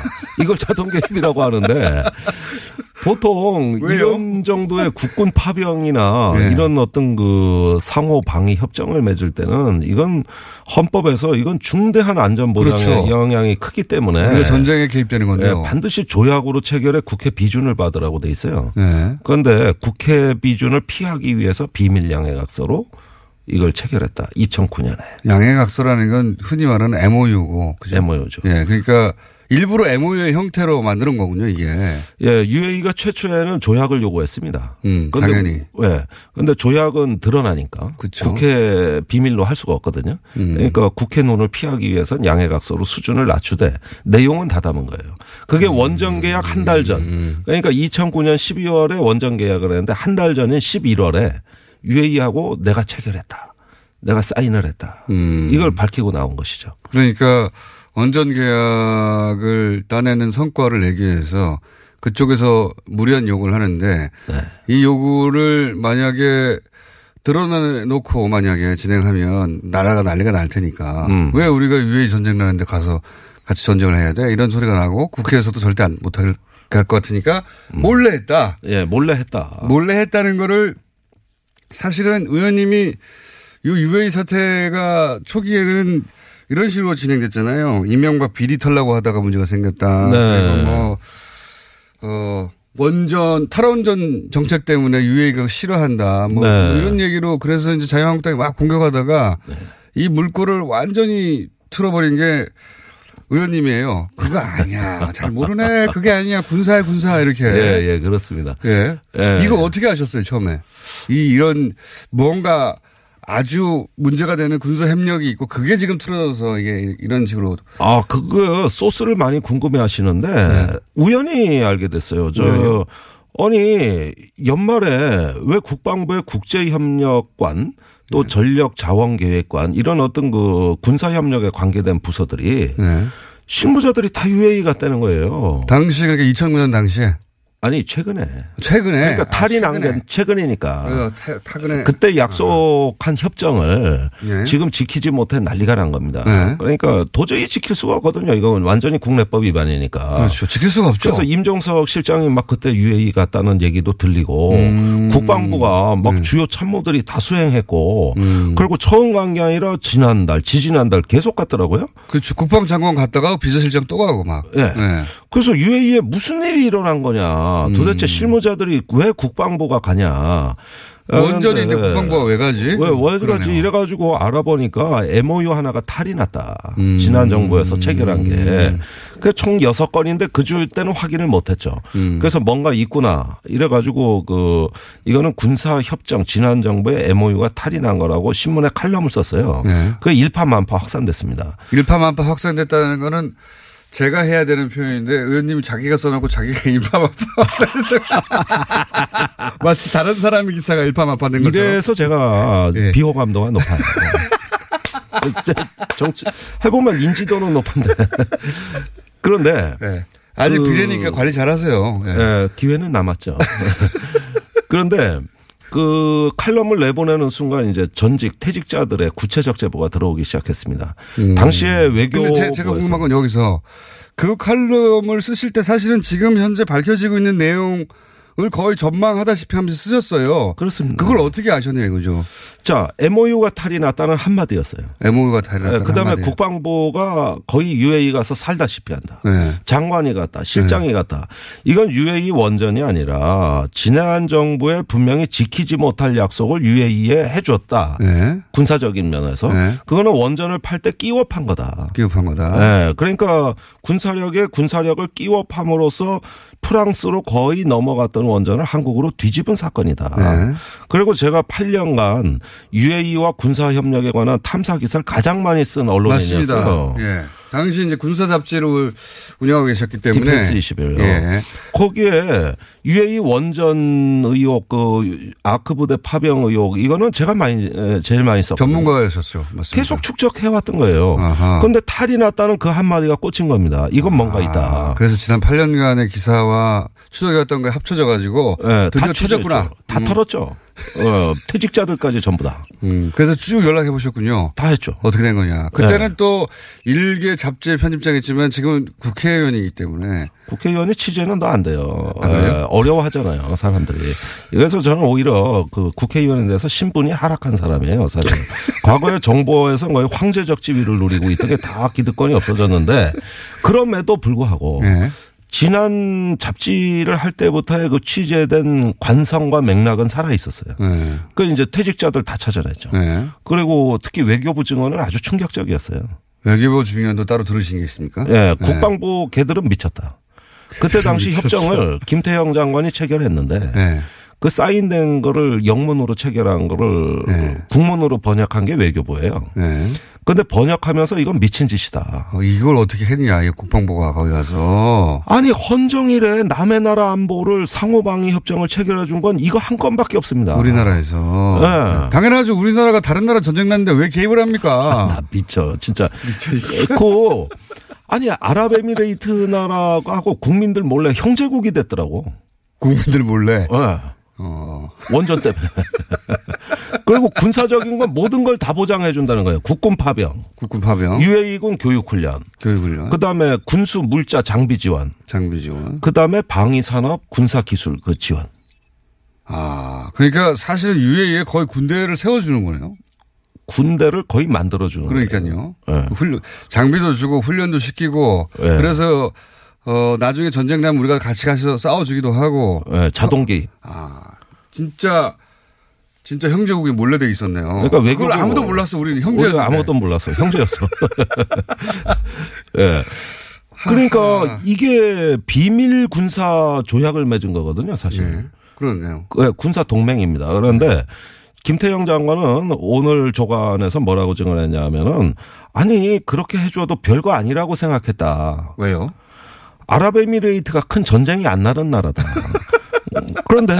이걸 자동 개입이라고 하는데 *laughs* 보통? 이런 정도의 국군 파병이나 네. 이런 어떤 그 상호 방위 협정을 맺을 때는 이건 헌법에서 이건 중대한 안전 보장에 그렇죠. 영향이 크기 때문에 전쟁에 개입되는 건데요. 예, 반드시 조약으로 체결해 국회 비준을 받으라고 돼 있어요. 네. 그런데 국회 비준을 피하기 위해서 비밀 양해각서로 이걸 체결했다. 2009년에. 양해각서라는 건 흔히 말하는 MOU고. 그죠? MOU죠. 예. 그러니까 일부러 MOU의 형태로 만드는 거군요, 이게. 예, UAE가 최초에는 조약을 요구했습니다. 음, 근데 당연히. 예. 근데 조약은 드러나니까 그쵸. 국회 비밀로 할 수가 없거든요. 음. 그러니까 국회 눈을 피하기 위해서는 양해각서로 수준을 낮추되 내용은 다 담은 거예요. 그게 음. 원전 계약 한 달 전. 그러니까 2009년 12월에 원전 계약을 했는데 한 달 전인 11월에 UAE하고 내가 체결했다. 내가 사인을 했다. 음. 이걸 밝히고 나온 것이죠. 그러니까 원전 계약을 따내는 성과를 내기 위해서 그쪽에서 무리한 요구를 하는데 네. 이 요구를 만약에 드러내놓고 만약에 진행하면 나라가 난리가 날 테니까 음. 왜 우리가 유해이 전쟁 나는데 가서 같이 전쟁을 해야 돼 이런 소리가 나고 국회에서도 절대 안 못할 것 같으니까 몰래 했다. 예, 몰래 했다. 몰래 했다는 거를 사실은 의원님이 이 유해이 사태가 초기에는 이런 식으로 진행됐잖아요. 이명박 비리 털라고 하다가 문제가 생겼다. 네. 뭐, 어, 원전, 탈원전 정책 때문에 유해이가 싫어한다. 뭐 네. 이런 얘기로 그래서 이제 자유한국당이 막 공격하다가 이 물꼬를 완전히 틀어버린 게 의원님이에요. 그거 아니야. 잘 모르네. 그게 아니야. 군사야, 군사. 이렇게. 예, 예, 그렇습니다. 예. 예. 이거 어떻게 하셨어요, 처음에? 이, 이런, 뭔가 아주 문제가 되는 군사 협력이 있고 그게 지금 틀어져서 이게 이런 식으로. 아, 그거 소스를 많이 궁금해 하시는데 우연히 알게 됐어요. 저, 네. 아니, 연말에 왜 국방부의 국제협력관 또 네. 전력자원계획관 이런 어떤 그 군사협력에 관계된 부서들이 네. 실무자들이 다 UAE 갔다는 거예요. 당시 그러니까 2009년 당시에. 아니, 최근에. 최근에. 그러니까 탈이 아, 난게 최근이니까. 어, 타- 타근에. 그때 약속한 협정을 예. 지금 지키지 못해 난리가 난 겁니다. 네. 그러니까 도저히 지킬 수가 없거든요. 이건 완전히 국내법 위반이니까. 그렇죠. 지킬 수가 없죠. 그래서 임종석 실장이 막 그때 UAE 갔다는 얘기도 들리고 음. 국방부가 막 네. 주요 참모들이 다 수행했고 음. 그리고 처음 간 게 아니라 지난달, 지지난달 계속 갔더라고요. 그렇죠. 국방장관 갔다가 비서실장 또 가고 막. 예. 네. 그래서 UAE에 무슨 일이 일어난 거냐. 도대체 실무자들이 왜 국방부가 가냐. 원전이 이제 그런데 국방부가 왜 가지? 왜, 왜 가지? 그러네요. 이래가지고 알아보니까 MOU 하나가 탈이 났다. 음. 지난 정부에서 체결한 게. 그총 여섯 건인데 그 주 때는 확인을 못 했죠. 음. 그래서 뭔가 있구나. 이래가지고 그, 이거는 군사협정 지난 정부의 MOU가 탈이 난 거라고 신문에 칼럼을 썼어요. 네. 그 일파만파 확산됐습니다. 일파만파 확산됐다는 거는 제가 해야 되는 표현인데 의원님이 자기가 써놓고 자기가 *laughs* 일파만파. *laughs* 마치 다른 사람의 기사가 일파만파 된 것처럼. 이래서 제가 예. 비호감도가 높아요. *laughs* 정치 해보면 인지도는 높은데 그런데 네. 아직 비례니까 관리 잘하세요. 예. 예, 기회는 남았죠. 그런데 그 칼럼을 내보내는 순간 이제 전직 퇴직자들의 구체적 제보가 들어오기 시작했습니다. 당시에 외교 근데 제, 제가 궁금한 건 여기서 그 칼럼을 쓰실 때 사실은 지금 현재 밝혀지고 있는 내용 을 거의 전망하다시피 하면서 쓰셨어요. 그렇습니다. 그걸 어떻게 아셨냐 이거죠. 자, MOU가 탈이 났다는 한마디였어요. MOU가 탈이 났다는 그 다음에 한마디. 국방부가 거의 UAE 가서 살다시피 한다. 네. 장관이 갔다. 실장이 갔다. 이건 UAE 원전이 아니라 지난 정부에 분명히 지키지 못할 약속을 UAE에 해줬다. 네. 군사적인 면에서. 네. 그거는 원전을 팔 때 끼워 판 거다. 기업한 거다. 네. 그러니까 군사력에 군사력을 끼워 팜으로써 프랑스로 거의 넘어갔던 원전을 한국으로 뒤집은 사건이다. 네. 그리고 제가 8년간 UAE와 군사 협력에 관한 탐사 기사를 가장 많이 쓴 언론인이었어요. 맞습니다. 예. 당시 이제 군사 잡지를 운영하고 계셨기 때문에 디펜스 21요. 예. 거기에 UAE 원전 의혹, 그 아크 부대 파병 의혹 이거는 제가 많이 에, 제일 많이 썼고 전문가였었죠. 맞습니다. 계속 축적해 왔던 거예요. 아하. 그런데 탈이 났다는 그 한마디가 꽂힌 겁니다. 이건 뭔가 있다. 그래서 지난 8년간의 기사와 추적이었던 거에 합쳐져 가지고 예, 드디어 다 터졌구나. 취재했죠. 다 음. 털었죠. 어, 퇴직자들까지 전부 다. 음, 그래서 쭉 연락해 보셨군요. 다 했죠. 어떻게 된 거냐. 그때는 네. 또 일개 잡지의 편집장이지만 지금 국회의원이기 때문에 국회의원이 취재는 더 안 돼요. 아, 그래요? 예, 어려워하잖아요, 사람들이. 그래서 저는 오히려 그 국회의원에 대해서 신분이 하락한 사람이에요, 사실. *laughs* 과거에 정부에서 거의 황제적 지위를 누리고 있던 게 다 기득권이 없어졌는데 그럼에도 불구하고 네. 지난 잡지를 할 때부터의 그 취재된 관성과 맥락은 살아 있었어요. 네. 그 이제 퇴직자들 다 찾아냈죠. 네. 그리고 특히 외교부 증언은 아주 충격적이었어요. 외교부 중요한도 따로 들으신 게 있습니까? 예, 네. 국방부 개들은 미쳤다. 그때 당시 미쳤어. 협정을 김태형 장관이 체결했는데 네. 그 사인된 거를 영문으로 체결한 거를 네. 국문으로 번역한 게 외교부예요. 네. 근데 번역하면서 이건 미친 짓이다. 어, 이걸 어떻게 했냐, 이 국방부가 거기 가서. 아니 헌정일에 남의 나라 안보를 상호방위 협정을 체결해 준 건 이거 한 건밖에 없습니다. 우리나라에서. 네. 당연하죠. 우리나라가 다른 나라 전쟁 났는데 왜 개입을 합니까? 나 미쳐 진짜. 그 아니 아랍에미레이트 나라하고 국민들 몰래 형제국이 됐더라고. 국민들 몰래. 네. 어. 원전 때문에. *laughs* 그리고 군사적인 건 모든 걸 다 보장해 준다는 거예요. 국군 파병, 국군 파병. UAE군 교육 훈련, 교육 훈련. 그 다음에 군수 물자 장비 지원, 장비 지원. 그 다음에 방위 산업 군사 기술 그 지원. 아, 그러니까 사실은 UAE에 거의 군대를 세워 주는 거네요. 군대를 거의 만들어 주는 그러니까요. 거예요. 네. 훈련, 장비도 주고 훈련도 시키고 네. 그래서 어, 나중에 전쟁 나면 우리가 같이 가서 싸워주기도 하고. 네, 자동기. 아, 진짜, 진짜 형제국이 몰래 돼 있었네요. 그러니까 그걸 아무도 몰랐어. 우리는. 우리가 아무것도 몰랐어. 형제였어. *laughs* 예. 그러니까 이게 비밀 군사 조약을 맺은 거거든요, 사실. 네. 그렇네요. 그 군사 동맹입니다. 그런데 김태형 장관은 오늘 조간에서 뭐라고 증언했냐 하면은 아니 그렇게 해줘도 별거 아니라고 생각했다. 왜요? 아랍에미레이트가 큰 전쟁이 안 나는 나라다. 그런데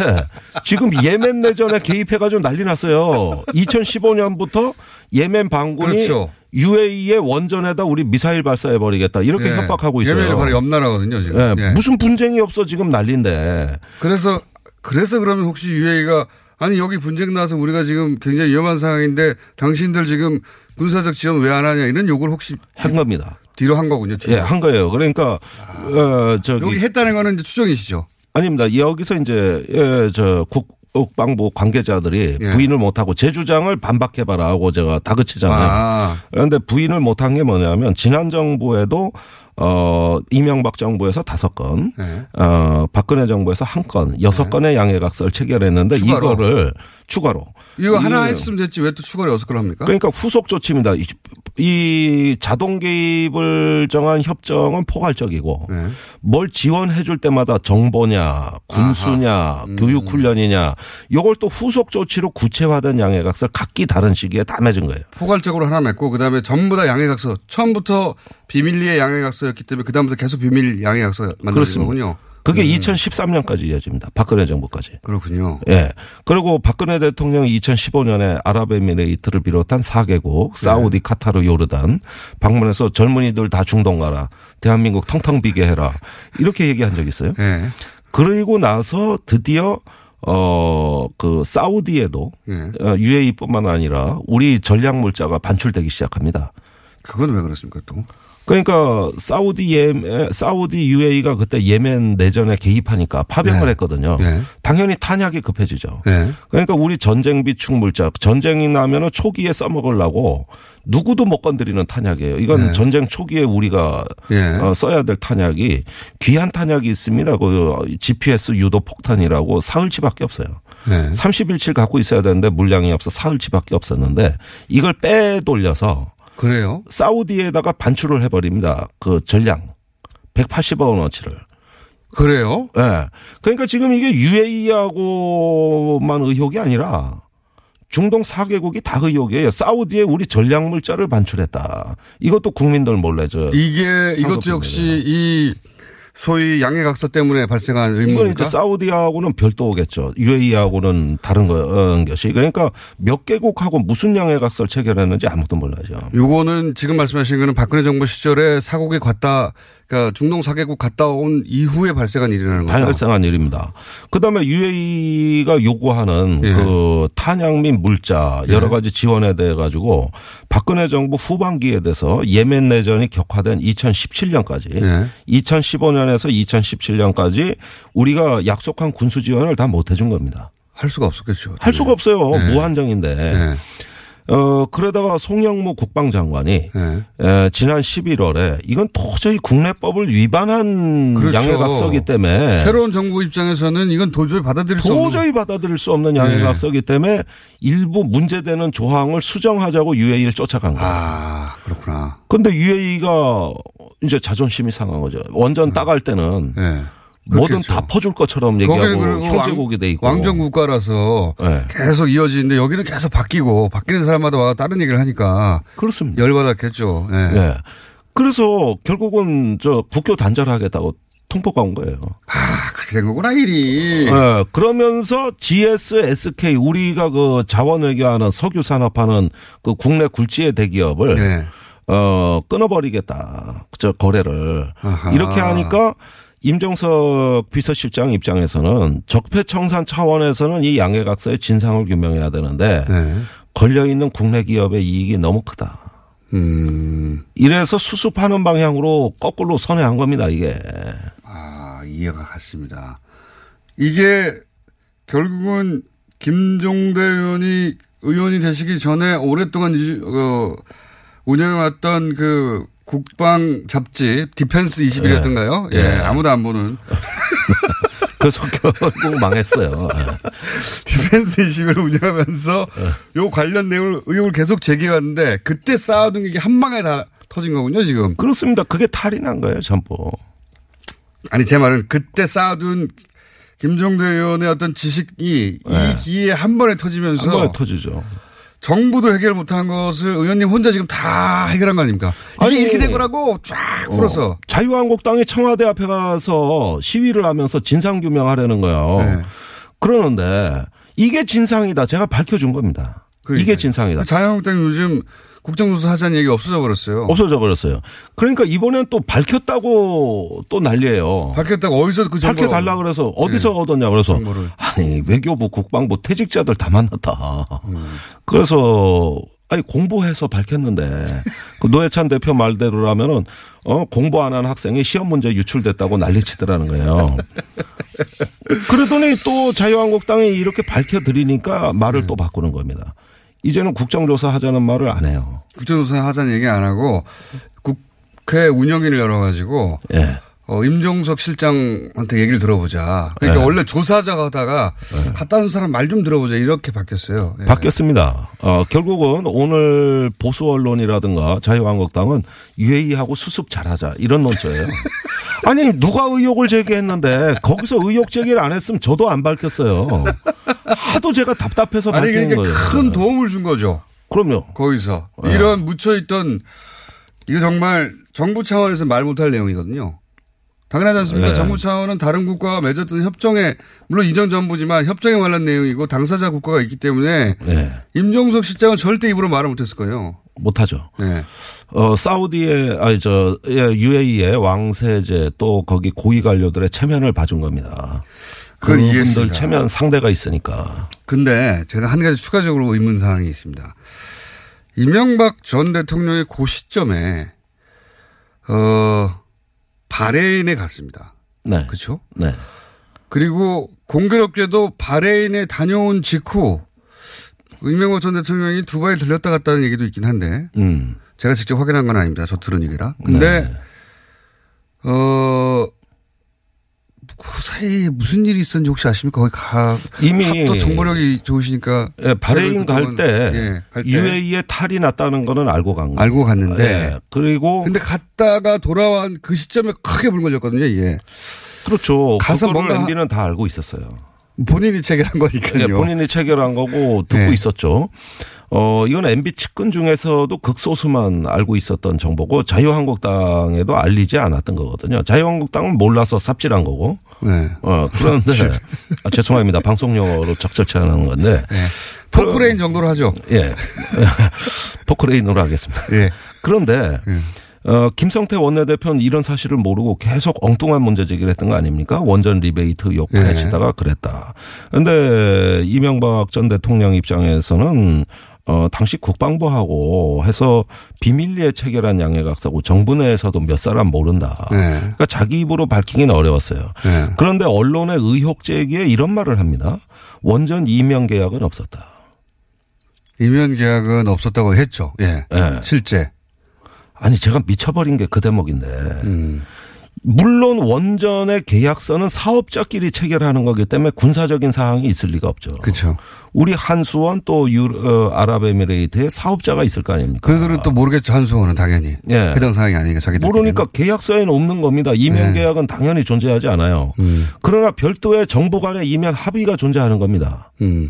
지금 예멘 내전에 개입해가지고 난리 났어요. 2015년부터 예멘 반군이 그렇죠. UAE의 원전에다 우리 미사일 발사해버리겠다. 이렇게 예. 협박하고 있어요. 예멘이 바로 옆 나라거든요, 지금. 예, 예. 무슨 분쟁이 없어 지금 난리인데. 그래서, 그래서 그러면 혹시 UAE가 아니, 여기 분쟁 나서 우리가 지금 굉장히 위험한 상황인데 당신들 지금 군사적 지원 왜 안 하냐 이런 요구를 혹시 한 겁니다. 뒤로 한 거군요. 뒤로. 예, 한 거예요. 그러니까 어 저기 여기 했다는 거는 이제 추정이시죠. 아닙니다. 여기서 이제 예, 저 국방부 관계자들이 예. 부인을 못하고 제 주장을 반박해봐라 하고 제가 다그치잖아요. 아. 그런데 부인을 못한 게 뭐냐면 지난 정부에도 어, 이명박 정부에서 다섯 건, 네. 어, 박근혜 정부에서 한 건, 여섯 건의 양해각서를 체결했는데 추가로. 이거를 추가로. 이거 하나 이- 했으면 됐지 왜 또 추가로 여섯 걸 합니까? 그러니까 후속 조치입니다. 이, 이 자동 개입을 정한 협정은 포괄적이고 네. 뭘 지원해 줄 때마다 정보냐, 군수냐, 음. 교육 훈련이냐 요걸 또 후속 조치로 구체화된 양해각서 각기 다른 시기에 다 맺은 거예요. 포괄적으로 하나 맺고 그다음에 전부 다 양해각서 처음부터 비밀리에 양해각서였기 때문에 그다음부터 계속 비밀 양해각서 그렇습니다. 거군요. 그게 음. 2013년까지 이어집니다. 박근혜 정부까지. 그렇군요. 예. 그리고 박근혜 대통령이 2015년에 아랍에미레이트를 비롯한 4개국, 네. 사우디, 카타르, 요르단 방문해서 젊은이들 다 중동 가라. 대한민국 텅텅 비게 해라. 이렇게 얘기한 적 있어요. 네. 그리고 나서 드디어 어, 그, 사우디에도, 네. 어, UAE뿐만 아니라 우리 전략 물자가 반출되기 시작합니다. 그건 왜 그렇습니까 또? 그러니까 사우디 예 사우디 UAE가 그때 예멘 내전에 개입하니까 파병을 네. 했거든요. 네. 당연히 탄약이 급해지죠. 네. 그러니까 우리 전쟁 비축 물자 전쟁이 나면은 초기에 써먹으려고 누구도 못 건드리는 탄약이에요. 이건 네. 전쟁 초기에 우리가 예. 어, 써야 될 탄약이 귀한 탄약이 있습니다. 그 GPS 유도 폭탄이라고 사흘치밖에 없어요. 네. 30일치를 갖고 있어야 되는데 물량이 없어 사흘치밖에 없었는데 이걸 빼돌려서 그래요? 사우디에다가 반출을 해버립니다. 그 전량 180억 원어치를. 그래요? 예. 네. 그러니까 지금 이게 UAE하고만 의혹이 아니라 중동 4개국이 다 의혹이에요. 사우디에 우리 전략 물자를 반출했다. 이것도 국민들 몰래 저 이게 이것도 역시 이 소위 양해각서 때문에 발생한 의문입니까? 이제 사우디하고는 별도겠죠. UAE하고는 다른 거, 어, 것이. 그러니까 몇 개국하고 무슨 양해각서를 체결했는지 아무도 몰라죠. 요거는 지금 말씀하신 거는 박근혜 정부 시절에 사국에 갔다 그러니까 중동 4개국 갔다 온 이후에 발생한 일이라는 거죠. 발생한 일입니다. 그다음에 UAE가 요구하는 예. 그 탄약 및 물자 여러 가지 지원에 대해 가지고 박근혜 정부 후반기에 돼서 예멘 내전이 격화된 2017년까지 예. 2015년에서 2017년까지 우리가 약속한 군수 지원을 다 못 해준 겁니다. 할 수가 없었겠죠. 할 수가 없어요. 예. 무한정인데. 어, 그러다가 송영무 국방장관이 에, 지난 11월에 이건 도저히 국내법을 위반한 그렇죠. 양해각서기 때문에 새로운 정부 입장에서는 이건 도저히 받아들일 수 없는 도저히 받아들일 수 없는 네. 양해각서기 때문에 일부 문제되는 조항을 수정하자고 UAE를 쫓아간 거예요. 아, 그렇구나. 근데 UAE가 이제 자존심이 상한 거죠. 원전 따갈 때는 뭐든 다 퍼줄 것처럼 네. 얘기하고 형제국이 돼 있고 왕정 국가라서 네. 계속 이어지는데 여기는 계속 바뀌고 바뀌는 사람마다 와 다른 얘기를 하니까 그렇습니다. 열받았겠죠. 예. 네. 그래서 결국은 저 국교 단절하겠다고 통보가 온 거예요. 아, 그렇게 된 거구나, 일이. 네. 그러면서 GS, SK 우리가 그 자원 외교하는 석유 산업하는 그 국내 굴지의 대기업을 네. 어 끊어버리겠다. 저 거래를 아하. 이렇게 하니까 임종석 비서실장 입장에서는 적폐청산 차원에서는 이 양해각서의 진상을 규명해야 되는데 네. 걸려 있는 국내 기업의 이익이 너무 크다. 음. 이래서 수습하는 방향으로 거꾸로 선회한 겁니다. 이게. 아, 이해가 갔습니다. 이게 결국은 김종대 의원이 의원이 되시기 전에 오랫동안 유- 어, 운영해왔던 그 국방 잡지 디펜스 21이었던가요? 예, 예. 아무도 안 보는 *laughs* 그래서 결국 망했어요. 디펜스 21을 운영하면서 요 관련 내용을 의혹을 계속 제기해왔는데 그때 쌓아둔 게 한 방에 다 터진 거군요, 지금. 그렇습니다. 그게 탈이 난 거예요, 전부. 아니 제 말은 그때 쌓아둔 김종대 의원의 어떤 지식이 네. 이 기회에 한 번에 터지면서 한 번에 터지죠. 정부도 해결 못한 것을 의원님 혼자 지금 다 해결한 거 아닙니까? 이게 아니, 이렇게 된 거라고 쫙 풀어서. 어, 자유한국당이 청와대 앞에 가서 시위를 하면서 진상규명하려는 거예요. 네. 그러는데 이게 진상이다. 제가 밝혀준 겁니다. 이게 진상이다. 자유한국당이 요즘 국정조사 하자는 얘기 없어져 버렸어요. 없어져 버렸어요. 그러니까 이번엔 또 밝혔다고 또 난리예요. 밝혔다고 어디서 그 정보 밝혀달라 그래서 어디서 네. 얻었냐 그래서 정보를. 아니 외교부 국방부 퇴직자들 다 만났다. 음. 그래서 아니 공부해서 밝혔는데 *laughs* 그 노회찬 대표 말대로라면은 어 공부 안 한 학생이 시험 문제 유출됐다고 난리치더라는 거예요. *laughs* 그러더니 또 자유한국당이 이렇게 밝혀드리니까 말을 네. 또 바꾸는 겁니다. 이제는 국정조사 하자는 말을 안 해요. 국정조사 하자는 얘기 안 하고 국 국회 운영위를 열어가지고 예. 어, 임종석 실장한테 얘기를 들어보자. 그러니까 네. 원래 조사자가 하다가 갔다 온 사람 말 좀 들어보자 이렇게 바뀌었어요. 예. 바뀌었습니다. 어, 결국은 오늘 보수 언론이라든가 자유한국당은 UAE하고 수습 잘하자 이런 논조예요. *laughs* 아니 누가 의혹을 제기했는데 거기서 의혹 제기를 안 했으면 저도 안 밝혔어요. 하도 제가 답답해서 아니 밝히는 그러니까 거예요. 큰 도움을 준 거죠. 그럼요. 거기서 네. 이런 묻혀있던 이거 정말 정부 차원에서 말 못할 내용이거든요. 당연하지 않습니까? 네. 정부 차원은 다른 국가와 맺었던 협정에 물론 이전 정부지만 협정에 관한 내용이고 당사자 국가가 있기 때문에 네. 임종석 실장은 절대 입으로 말을 못했을 거예요. 못하죠. 네. 어, 사우디의, 아니, 저, 예, UAE의 왕세제 또 거기 고위 관료들의 체면을 봐준 겁니다. 그분들. 체면 상대가 있으니까. 근데 제가 한 가지 추가적으로 의문 사항이 있습니다. 이명박 전 대통령이 그 시점에 어 바레인에 갔습니다. 네. 그렇죠? 네. 그리고 공교롭게도 바레인에 다녀온 직후 이명박 전 대통령이 두바이 들렸다 갔다는 얘기도 있긴 한데 음. 제가 직접 확인한 건 아닙니다. 저 들은 얘기라. 근데 네. 어. 그 사이에 무슨 일이 있었는지 혹시 아십니까? 거기 가. 이미 또 정보력이 좋으시니까. 예, 바레인 갈 때, 예, 갈 때. UAE에 탈이 났다는 거는 알고 간 거예요. 알고 갔는데. 예, 그리고 근데 갔다가 돌아온 그 시점에 크게 불 걸렸거든요, 이게. 그렇죠. 가서 뭔가 MB는 다 알고 있었어요. 본인이 체결한 거니까요. 예, 본인이 체결한 거고 듣고 네. 있었죠. 어, 이건 MB 측근 중에서도 극소수만 알고 있었던 정보고 자유한국당에도 알리지 않았던 거거든요. 자유한국당은 몰라서 삽질한 거고. 네. 어, 그런데 아, 죄송합니다. 방송 용어로 적절치 않은 건데. 포크레인 정도로 하죠. 예. *laughs* 포크레인으로 하겠습니다. 예. 그런데 어, 김성태 원내대표는 이런 사실을 모르고 계속 엉뚱한 문제 제기를 했던 거 아닙니까? 원전 리베이트 의혹 예. 그랬다. 근데 이명박 전 대통령 입장에서는 어, 당시 국방부하고 해서 비밀리에 체결한 양해각서고 정부 내에서도 몇 사람 모른다. 네. 그러니까 자기 입으로 밝히기는 어려웠어요. 네. 그런데 언론의 의혹 제기에 이런 말을 합니다. 원전 이명 계약은 없었다. 이면 계약은 없었다고 했죠. 예. 예. 실제. 아니 제가 미쳐버린 게 그 대목인데 음. 물론 원전의 계약서는 사업자끼리 체결하는 거기 때문에 군사적인 사항이 있을 리가 없죠. 그렇죠. 우리 한수원 또 유, 어, 아랍에미레이트에 사업자가 있을 거 아닙니까? 그들은 또 모르겠죠. 한수원은 당연히. 예. 해당 사항이 아니니까 자기들. 모르니까 계약서에는 없는 겁니다. 이면 네. 계약은 당연히 존재하지 않아요. 음. 그러나 별도의 정부 간의 이면 합의가 존재하는 겁니다. 음.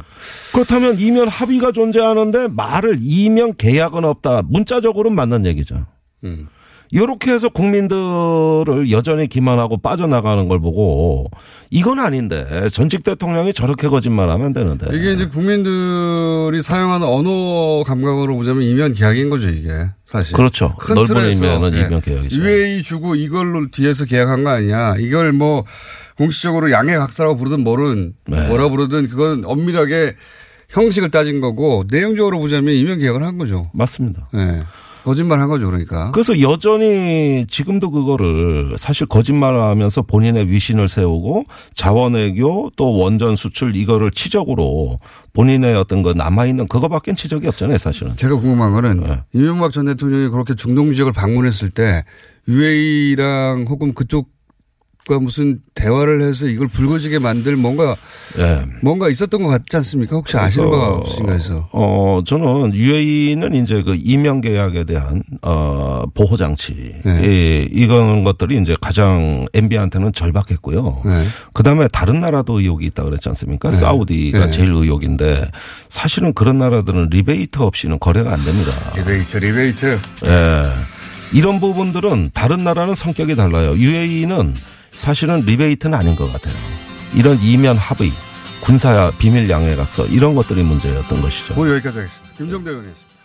그렇다면 이면 합의가 존재하는데 말을 이면 계약은 없다. 문자적으로는 맞는 얘기죠. 음. 이렇게 해서 국민들을 여전히 기만하고 빠져나가는 걸 보고 이건 아닌데 전직 대통령이 저렇게 거짓말하면 안 되는데. 이게 이제 국민들이 사용하는 언어 감각으로 보자면 이면 계약인 거죠, 이게. 사실. 그렇죠. 큰 넓은 의미에는 예. 이면 계약이죠. UAE 주고 이걸로 뒤에서 계약한 거 아니냐. 이걸 뭐 공식적으로 양해 각서라고 부르든 뭐든 네. 뭐라 부르든 그건 엄밀하게 형식을 따진 거고 내용적으로 보자면 이면 계약을 한 거죠. 맞습니다. 예. 거짓말 한 거죠, 그러니까. 그래서 여전히 지금도 그거를 사실 거짓말을 하면서 본인의 위신을 세우고 자원외교 또 원전 수출 이거를 치적으로 본인의 어떤 거 남아있는 그거밖엔 치적이 없잖아요, 사실은. 제가 궁금한 거는 네. 이명박 전 대통령이 그렇게 중동 지역을 방문했을 때 UAE랑 혹은 그쪽 과 무슨 대화를 해서 이걸 불거지게 만들 뭔가 예. 뭔가 있었던 것 같지 않습니까? 혹시 아시는 바가 없으신가 해서. 어, 저는 UAE는 이제 그 이면 계약에 대한 어 보호 장치 네. 이 이런 것들이 이제 가장 MB한테는 절박했고요. 네. 그다음에 다른 나라도 의혹이 있다 그랬지 않습니까? 네. 사우디가 네. 제일 의혹인데 사실은 그런 나라들은 리베이트 없이는 거래가 안 됩니다. 리베이트, 리베이트. 예. 이런 부분들은 다른 나라는 성격이 달라요. UAE는 사실은 리베이트는 아닌 것 같아요. 이런 이면 합의, 군사 비밀 양해각서 이런 것들이 문제였던 것이죠. 오늘 여기까지 하겠습니다. 김정대 의원이었습니다.